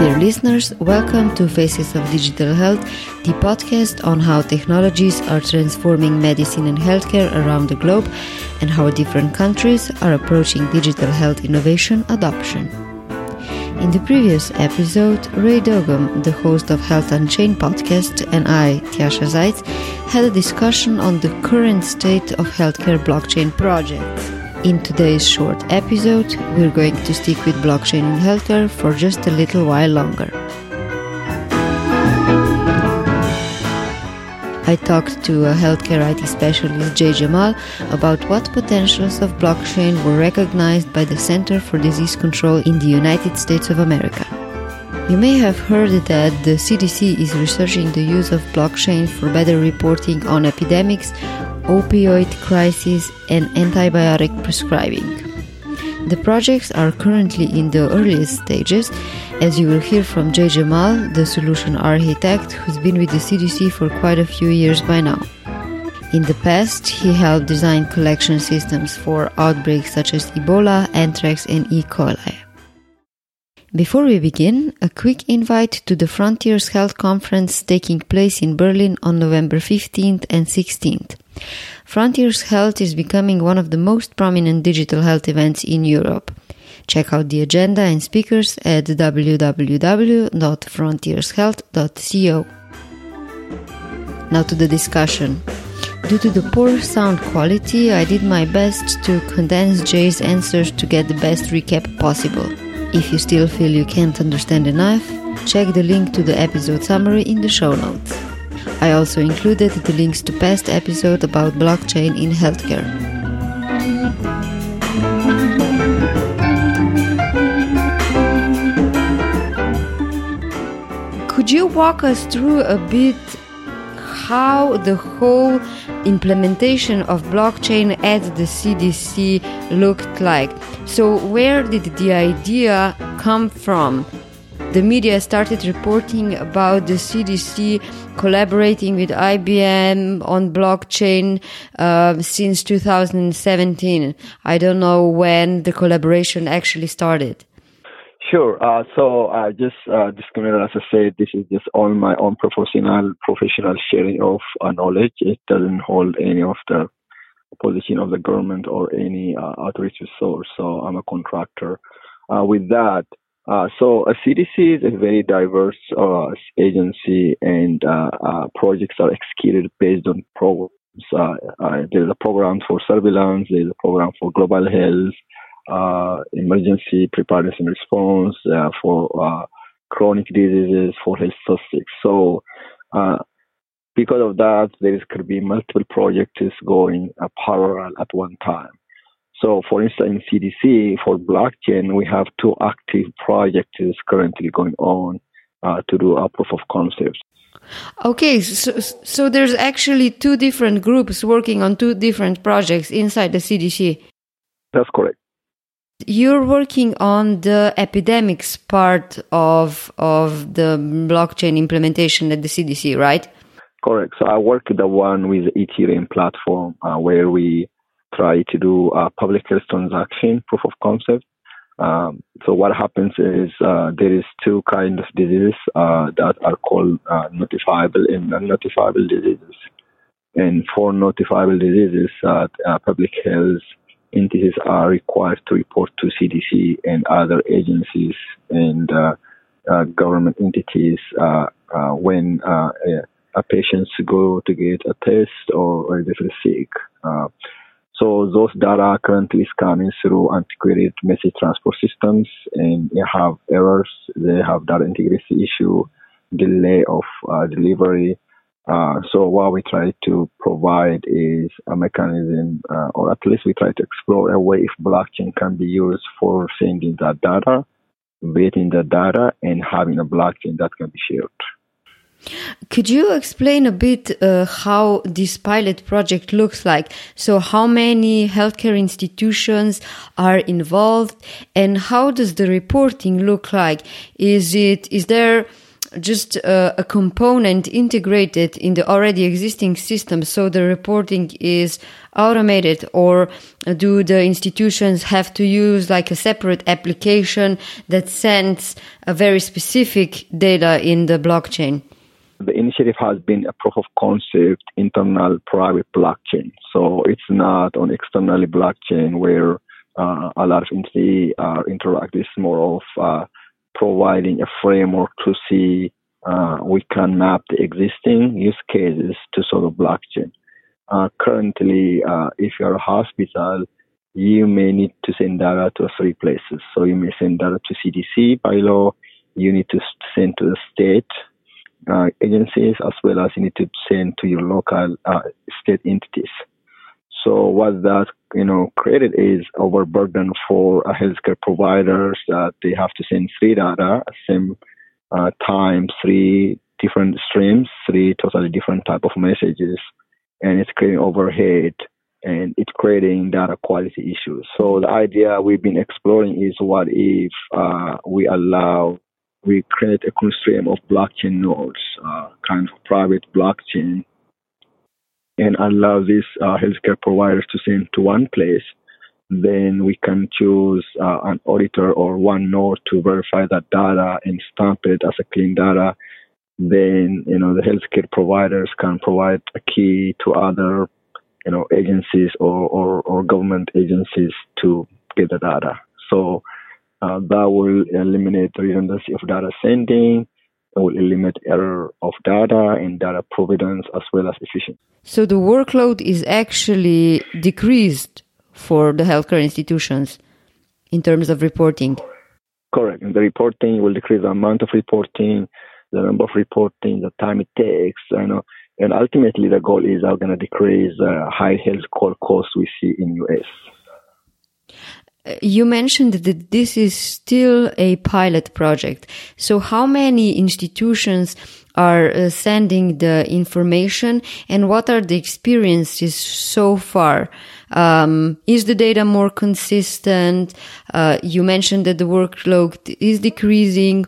Dear listeners, welcome to Faces of Digital Health, the podcast on how technologies are transforming medicine and healthcare around the globe and how different countries are approaching digital health innovation adoption. In the previous episode, Ray Dogum, the host of Health Unchained podcast, and I, Tjasa Zajc, had a discussion on the current state of healthcare blockchain projects. In today's short episode, we're going to stick with blockchain in healthcare for just a little while longer. I talked to a healthcare IT specialist, Jay Jamal, about what potentials of blockchain were recognized by the Center for Disease Control in the United States of America. You may have heard that the CDC is researching the use of blockchain for better reporting on epidemics opioid crisis, and antibiotic prescribing. The projects are currently in the earliest stages, as you will hear from Jay Jamal, the solution architect who's been with the CDC for quite a few years by now. In the past, he helped design collection systems for outbreaks such as Ebola, anthrax, and E. coli. Before we begin, a quick invite to the Frontiers Health Conference taking place in Berlin on November 15th and 16th. Frontiers Health is becoming one of the most prominent digital health events in Europe. Check out the agenda and speakers at www.frontiershealth.co. Now to the discussion. Due to the poor sound quality, I did my best to condense Jay's answers to get the best recap possible. If you still feel you can't understand enough, check the link to the episode summary in the show notes. I also included the links to past episodes about blockchain in healthcare. Could you walk us through a bit how the whole implementation of blockchain at the CDC looked like? So, where did the idea come from? the media started reporting about the CDC collaborating with IBM on blockchain uh, since 2017. I don't know when the collaboration actually started. Sure. Uh, so uh, just uh, disclaimer, as I said, this is just all my own professional professional sharing of uh, knowledge. It doesn't hold any of the position of the government or any uh, outreach source. So I'm a contractor. Uh, with that, uh, so a CDC is a very diverse uh, agency, and uh, uh projects are executed based on programs. Uh, uh, there's a program for surveillance, there's a program for global health, Uh, emergency preparedness and response, uh, for uh, chronic diseases, for health statistics. So because of that, there could be multiple projects going parallel at one time. So, for instance, in CDC for blockchain, we have two active projects currently going on uh, to do a proof of concept. Okay, so, so there's actually two different groups working on two different projects inside the CDC. That's correct. You're working on the epidemics part of of the blockchain implementation at the CDC, right? Correct. So I work the one with the Ethereum platform uh, where we try to do a public health transaction proof of concept. Um, so what happens is uh, there is two kind of diseases uh, that are called uh, notifiable and non-notifiable diseases. And for notifiable diseases, uh, uh, public health entities are required to report to CDC and other agencies and uh, uh government entities uh, uh, when a, a patient go to get a test or, or they feel sick. So those data currently is coming through antiquated message transport systems and they have errors. They have data integrity issue, delay of uh, delivery. Uh, so what we try to provide is a mechanism, uh, or at least we try to explore a way if blockchain can be used for sending that data, waiting the data, and having a blockchain that can be shared. Could you explain a bit uh, how this pilot project looks like? So, how many healthcare institutions are involved, and how does the reporting look like? Is it is there just a, a, component integrated in the already existing system so the reporting is automated or do the institutions have to use like a separate application that sends a very specific data in the blockchain? The initiative has been a proof of concept internal private blockchain. So it's not on externally blockchain where uh, a lot of entities are interact. It's more of uh, providing a framework to see uh, we can map the existing use cases to sort of blockchain. Uh, currently, uh, if you're a hospital, you may need to send data to three places. So you may send data to CDC by law. You need to send to the state uh, agencies as well as you need to send to your local uh, state entities. So what that you know created is overburden for uh, healthcare providers that they have to send three data at same uh, time, three different streams, three totally different type of messages, and it's creating overhead and it's creating data quality issues. So the idea we've been exploring is what if uh, we allow we create a constraint of blockchain nodes, uh, kind of private blockchain and allow these uh, healthcare providers to send to one place, then we can choose uh, an auditor or one node to verify that data and stamp it as a clean data. Then, you know, the healthcare providers can provide a key to other, you know, agencies or, or, or government agencies to get the data. So uh, that will eliminate the redundancy of data sending it will eliminate error of data and data providence as well as efficiency. So the workload is actually decreased for the healthcare institutions in terms of reporting. Correct. And the reporting will decrease the amount of reporting, the number of reporting, the time it takes, you know, and ultimately the goal is are going to decrease uh, high health call costs we see in US you mentioned that this is still a pilot project. So how many institutions are uh, sending the information and what are the experiences so far? Um, is the data more consistent? Uh, you mentioned that the workload is decreasing.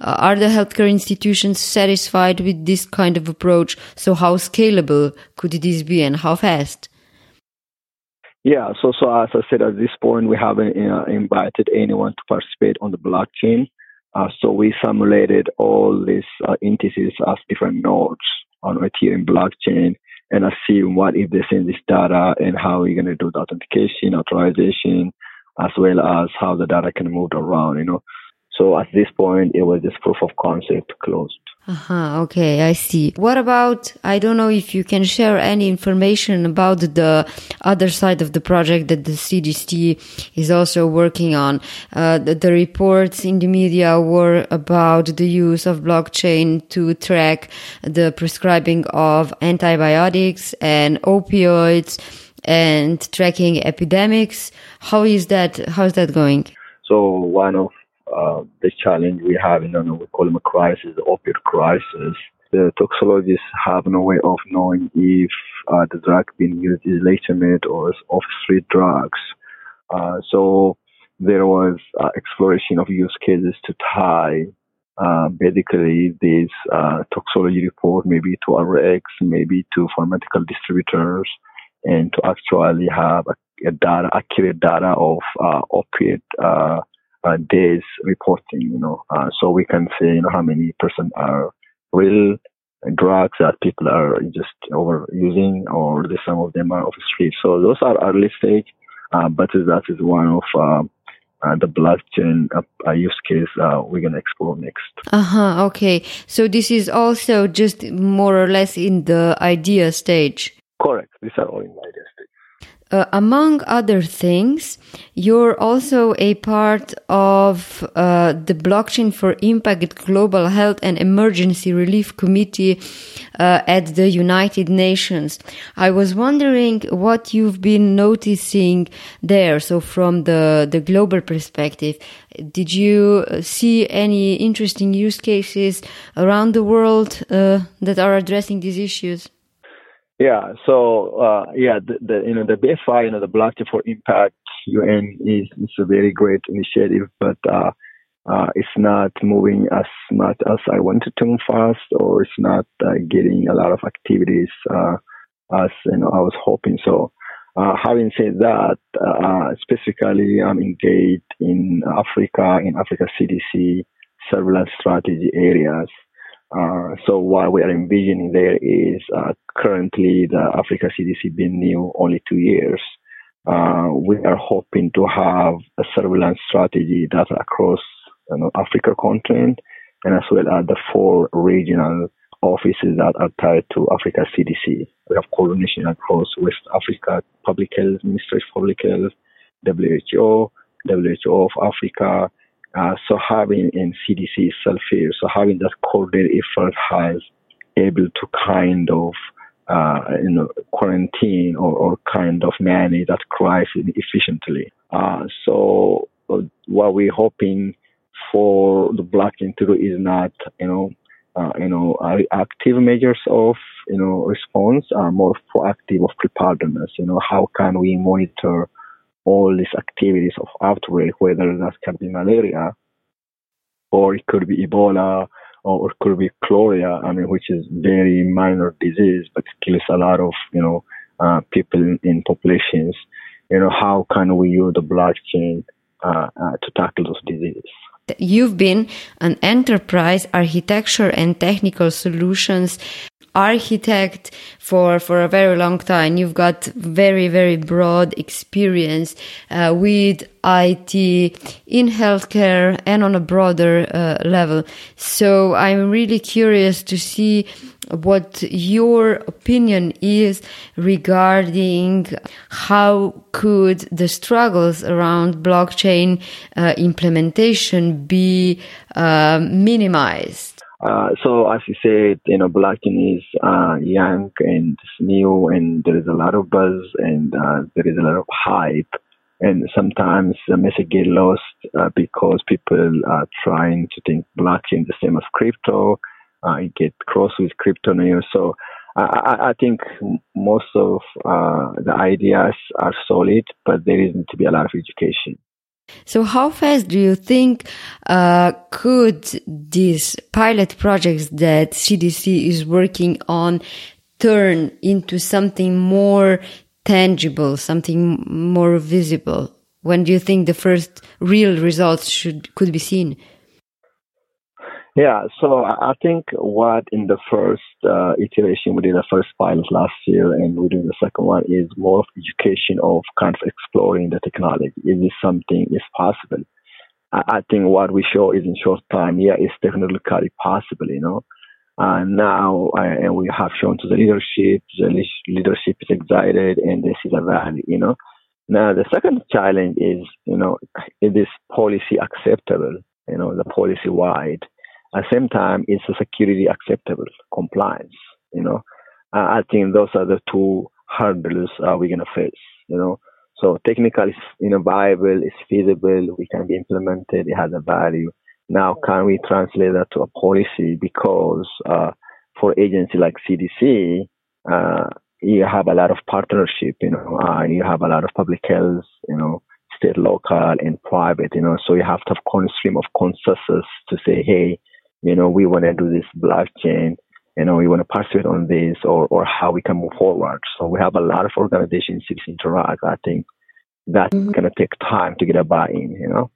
Uh, are the healthcare institutions satisfied with this kind of approach? So how scalable could this be and how fast? Yeah, so so as I said, at this point, we haven't uh, invited anyone to participate on the blockchain. Uh, so we simulated all these uh, entities as different nodes on Ethereum blockchain and assume what if they send this data and how we're going to do the authentication, authorization, as well as how the data can move around, you know. So at this point, it was just proof of concept closed. Uh-huh, okay, I see. What about, I don't know if you can share any information about the other side of the project that the CDC is also working on. Uh, the, the, reports in the media were about the use of blockchain to track the prescribing of antibiotics and opioids and tracking epidemics. How is that, how is that going? So one of uh, the challenge we have in, you know, we call them a crisis, the opioid crisis. The toxicologists have no way of knowing if uh, the drug being used is legitimate or is off-street drugs. Uh, so there was uh, exploration of use cases to tie uh, basically this uh, toxology report maybe to RX, maybe to pharmaceutical distributors, and to actually have a, a data, accurate data of uh, opiate uh, uh, days reporting, you know, uh, so we can say, you know, how many percent are real drugs that people are just overusing or the, some of them are off the street. So those are early stage, uh, but that is one of uh, uh, the blockchain uh, use case uh, we're going to explore next. Uh huh. Okay. So this is also just more or less in the idea stage. Correct. These are all in the idea stage. Uh, among other things, you're also a part of uh, the Blockchain for Impact Global Health and Emergency Relief Committee uh, at the United Nations. I was wondering what you've been noticing there. So, from the, the global perspective, did you see any interesting use cases around the world uh, that are addressing these issues? Yeah. So uh, yeah, the, the, you know the BFI, you know the Blockchain for Impact UN is is a very great initiative, but uh, uh, it's not moving as much as I wanted to move fast, or it's not uh, getting a lot of activities uh, as you know I was hoping. So, uh, having said that, uh, specifically, I'm engaged in Africa, in Africa CDC surveillance strategy areas. Uh, so what we are envisioning there is currently the Africa CDC being new only two years. Uh, we are hoping to have a surveillance strategy that across you know, Africa continent and as well as the four regional offices that are tied to Africa CDC. We have coordination across West Africa Public Health, Ministry of Public Health, WHO, WHO of Africa. Uh, so having in CDC itself here, so having that coordinated effort has able to kind of uh, you know, quarantine or, or, kind of manage that crisis efficiently. Uh, so uh, what we're hoping for the blockchain to do is not, you know, uh, you know, active measures of, you know, response, uh, more proactive of preparedness. You know, how can we monitor all these activities of outbreak, whether that can be malaria or it could be Ebola or it could be cholera, I mean, which is very minor disease, but kills a lot of, you know, uh, people in, in, populations. You know, how can we use the blockchain uh, uh, to tackle those diseases? You've been an enterprise architecture and technical solutions architect for for a very long time. You've got very very broad experience uh, with IT in healthcare and on a broader uh, level. So I'm really curious to see what your opinion is regarding how could the struggles around blockchain uh, implementation be uh, minimized uh, so as you said, you know, blockchain is uh, young and new, and there is a lot of buzz and uh, there is a lot of hype. And sometimes the message get lost uh, because people are trying to think blockchain the same as crypto. Uh, it get crossed with crypto news. So I, I think most of the ideas are solid, but there is need to be a lot of education. So, how fast do you think uh, could these pilot projects that CDC is working on turn into something more tangible, something more visible? When do you think the first real results should could be seen? Yeah, so I think what in the first uh, iteration we did the first pilot last year, and we're doing the second one is more of education of kind of exploring the technology. Is this something is possible? I, I think what we show is in short time, yeah, it's technically possible, you know. And now, uh, and we have shown to the leadership, the leadership is excited, and they see the value, you know. Now, the second challenge is, you know, is this policy acceptable? You know, the policy wide at the same time, it's a security acceptable compliance. You know, uh, I think those are the two hurdles uh, we're gonna face. You know, so technically, you know, viable, it's feasible, we can be implemented, it has a value. Now, can we translate that to a policy? Because uh, for agency like CDC, uh, you have a lot of partnership. You know, uh, you have a lot of public health. You know, state, local, and private. You know, so you have to have constant stream of consensus to say, hey, you know, we want to do this blockchain, you know, we want to participate on this or, or how we can move forward. So we have a lot of organizations to interact. I think that's mm-hmm. going to take time to get a buy-in, you know.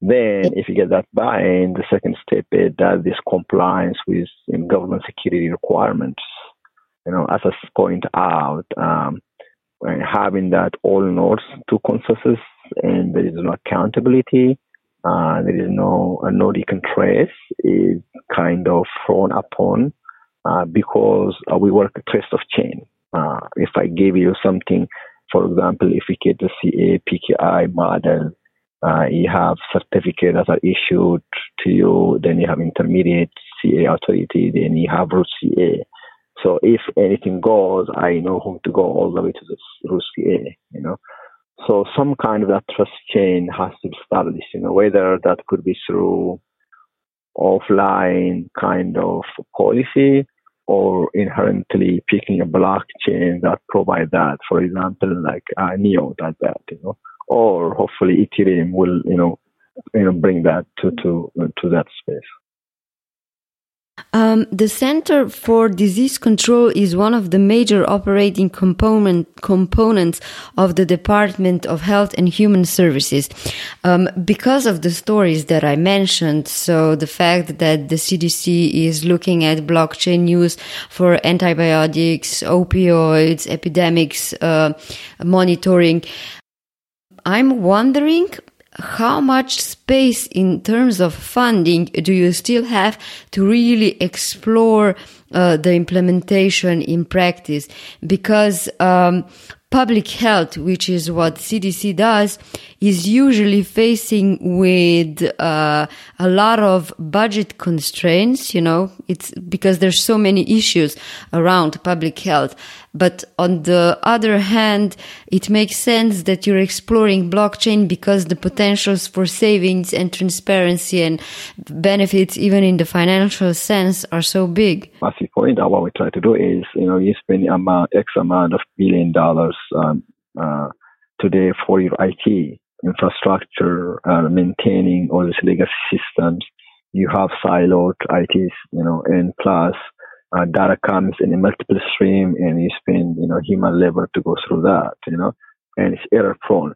Then if you get that buy-in, the second step is that this compliance with you know, government security requirements. You know, as I point out, um, having that all nodes to consensus and there is no accountability, uh, there is no node you can trace is kind of thrown upon uh, because uh, we work a trace of chain. Uh, if I give you something, for example, if we get the CA PKI model, uh, you have certificates that are issued to you, then you have intermediate CA authority, then you have root CA. So if anything goes, I know whom to go all the way to the root CA, you know. So some kind of that trust chain has to be established, you know, whether that could be through offline kind of policy or inherently picking a blockchain that provide that. For example, like uh, Neo does that, you know, or hopefully Ethereum will, you know, you know bring that to to to that space. Um, the Center for Disease Control is one of the major operating component, components of the Department of Health and Human Services. Um, because of the stories that I mentioned, so the fact that the CDC is looking at blockchain use for antibiotics, opioids, epidemics, uh, monitoring, I'm wondering how much space in terms of funding do you still have to really explore uh, the implementation in practice? Because um, public health, which is what CDC does, is usually facing with uh, a lot of budget constraints. You know, it's because there's so many issues around public health. But on the other hand, it makes sense that you're exploring blockchain because the potentials for savings and transparency and benefits, even in the financial sense, are so big. As you point out, what we try to do is, you know, you spend amount, X amount of billion dollars um, uh, today for your IT infrastructure, uh, maintaining all these legacy systems. You have siloed ITs, you know, and plus uh, data comes in a multiple stream and you spend, you know, human labor to go through that, you know, and it's error prone.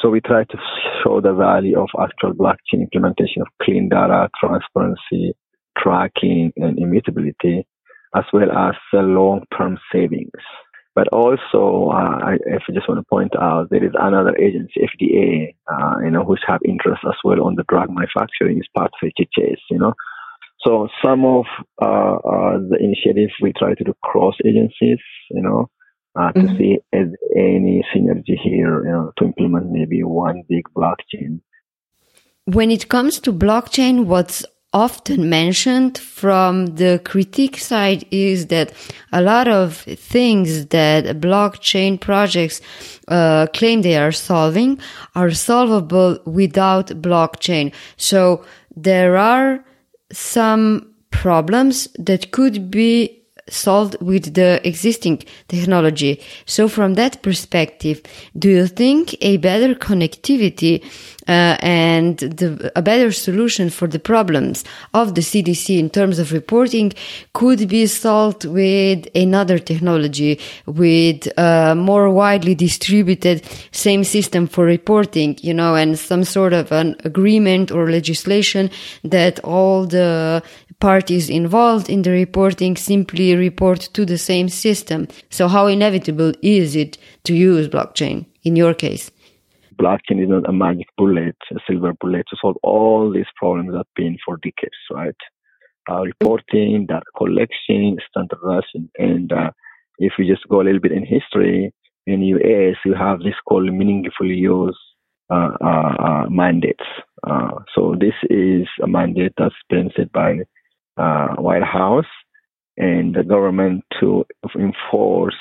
So we try to show the value of actual blockchain implementation of clean data, transparency, tracking, and immutability, as well as the long-term savings. But also, uh, if I just want to point out, there is another agency, FDA, uh, you know, which have interest as well on the drug manufacturing is part of HHS, you know. So some of uh, uh, the initiatives we try to do cross agencies, you know, uh, to mm-hmm. see if any synergy here, you know, to implement maybe one big blockchain. When it comes to blockchain, what's often mentioned from the critique side is that a lot of things that blockchain projects uh, claim they are solving are solvable without blockchain. So there are some problems that could be solved with the existing technology. So from that perspective, do you think a better connectivity uh, and the, a better solution for the problems of the CDC in terms of reporting could be solved with another technology, with a more widely distributed same system for reporting, you know, and some sort of an agreement or legislation that all the parties involved in the reporting simply report to the same system. So how inevitable is it to use blockchain in your case? Blockchain is not a magic bullet, a silver bullet to solve all these problems that have been for decades, right? Uh, reporting, data collection, standardization, and uh, if we just go a little bit in history, in US, you have this called meaningful use uh, uh, uh, mandates. Uh, so this is a mandate that's been set by uh, White House and the government to enforce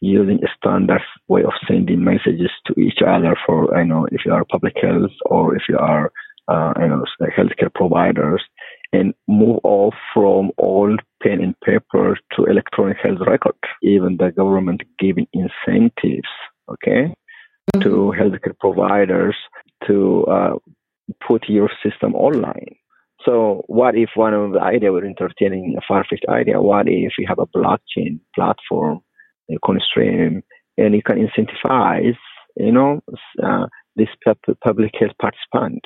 using a standard way of sending messages to each other for, you know, if you are public health or if you are, uh, you know, healthcare providers and move off from old pen and paper to electronic health record. Even the government giving incentives, okay, mm-hmm. to healthcare providers to uh, put your system online. So what if one of the idea we're entertaining a far-fetched idea? What if you have a blockchain platform, a constraint, and you can incentivize, you know, uh, this public health participant.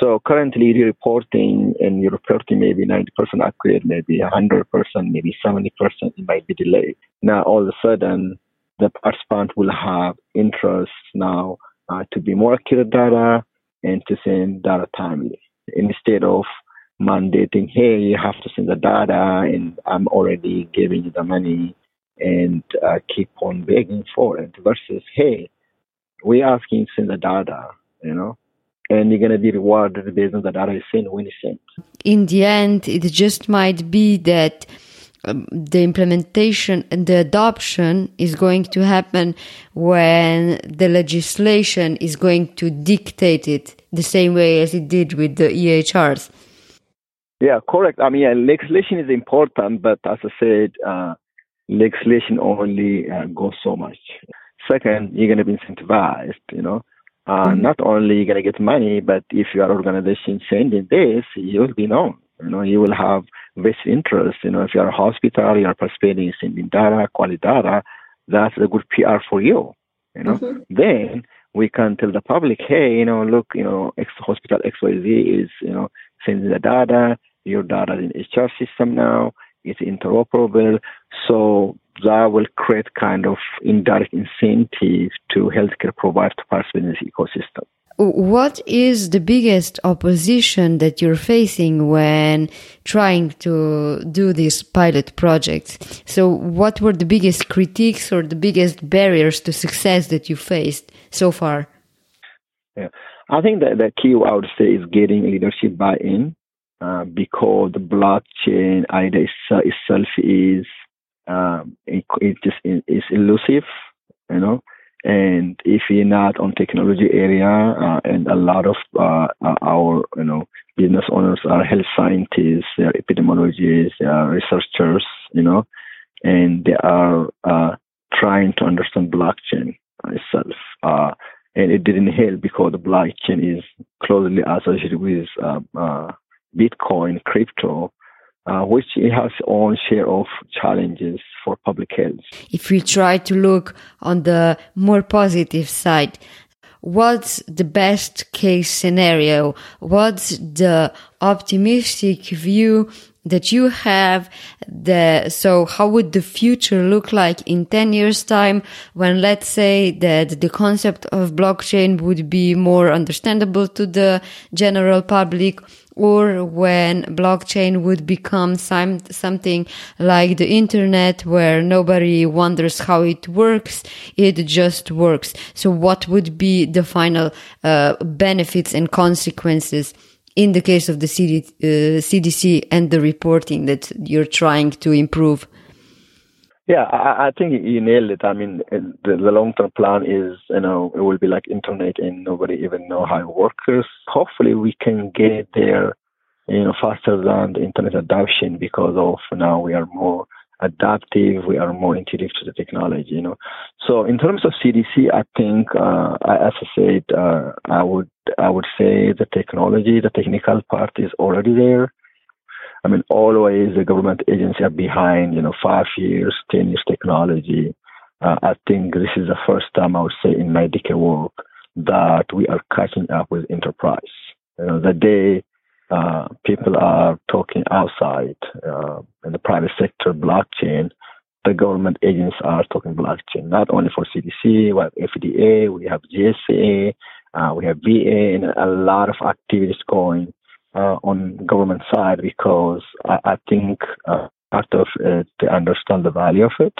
So currently you're reporting and you're reporting maybe 90% accurate, maybe 100%, maybe 70%, it might be delayed. Now all of a sudden the participant will have interest now uh, to be more accurate data and to send data timely instead of mandating, hey, you have to send the data and I'm already giving you the money and uh, keep on begging for it versus, hey, we're asking to send the data, you know, and you're going to be rewarded based on the data you send when you send. In the end, it just might be that um, the implementation and the adoption is going to happen when the legislation is going to dictate it the same way as it did with the EHRs. Yeah, correct. I mean, legislation is important, but as I said, uh, legislation only uh, goes so much. Second, you're going to be incentivized, you know. uh, mm-hmm. not only you're going to get money, but if your organization sending this, you will be known. You know, you will have vested interest. You know, if you're a hospital, you're participating in sending data, quality data, that's a good PR for you. You know, mm-hmm. then we can tell the public, hey, you know, look, you know, X hospital XYZ is, you know, sending the data. Your data in HR system now. It's interoperable. So that will create kind of indirect incentive to healthcare providers to participate in this ecosystem. What is the biggest opposition that you're facing when trying to do these pilot projects? So, what were the biggest critiques or the biggest barriers to success that you faced so far? Yeah, I think that the key I would say is getting leadership buy-in uh, because the blockchain idea itself is um, it, it just is elusive, you know. And if you're not on technology area, uh, and a lot of uh, uh, our you know business owners are health scientists, they are epidemiologists, they are researchers, you know, and they are uh, trying to understand blockchain itself. Uh, and it didn't help because the blockchain is closely associated with uh, Bitcoin, crypto, uh, which has own share of challenges for public health. If we try to look on the more positive side, what's the best case scenario? What's the optimistic view that you have the so how would the future look like in 10 years time when let's say that the concept of blockchain would be more understandable to the general public or when blockchain would become some, something like the internet where nobody wonders how it works, it just works. So what would be the final uh, benefits and consequences in the case of the CD, uh, CDC and the reporting that you're trying to improve? Yeah, I, I think you nailed it. I mean, the, the long-term plan is, you know, it will be like internet and nobody even know how it works. Hopefully we can get there, you know, faster than the internet adoption because of now we are more adaptive, we are more intuitive to the technology, you know. So in terms of CDC, I think, uh, as I said, uh, I would, I would say the technology, the technical part is already there. I mean, always the government agencies are behind, you know, five years, 10 years technology. Uh, I think this is the first time I would say in my decade work that we are catching up with enterprise. You know, the day uh, people are talking outside uh, in the private sector blockchain, the government agents are talking blockchain, not only for CDC, we have FDA, we have GSA, uh, we have VA, and a lot of activities going uh, on government side because I, I think uh, part of it they understand the value of it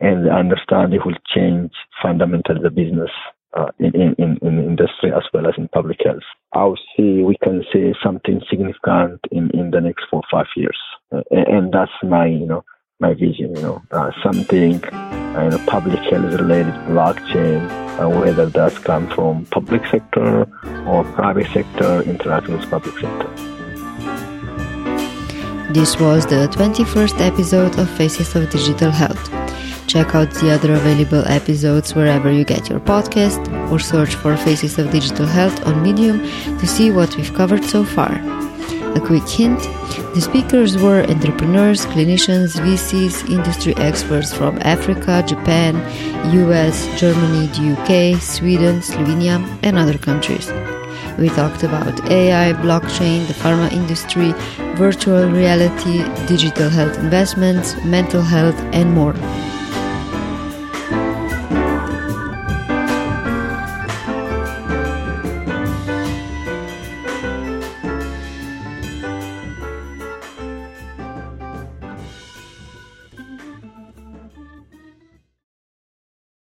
and they understand it will change fundamentally the business uh, in, in, in, in industry as well as in public health. I will see we can see something significant in, in the next four or five years. Uh, and that's my, you know, my vision, you know, uh, something uh, public health related blockchain, uh, whether that's come from public sector or private sector interacting with public sector. This was the 21st episode of Faces of Digital Health. Check out the other available episodes wherever you get your podcast or search for Faces of Digital Health on Medium to see what we've covered so far. A quick hint the speakers were entrepreneurs, clinicians, VCs, industry experts from Africa, Japan, US, Germany, the UK, Sweden, Slovenia, and other countries. We talked about AI, blockchain, the pharma industry, virtual reality, digital health investments, mental health, and more.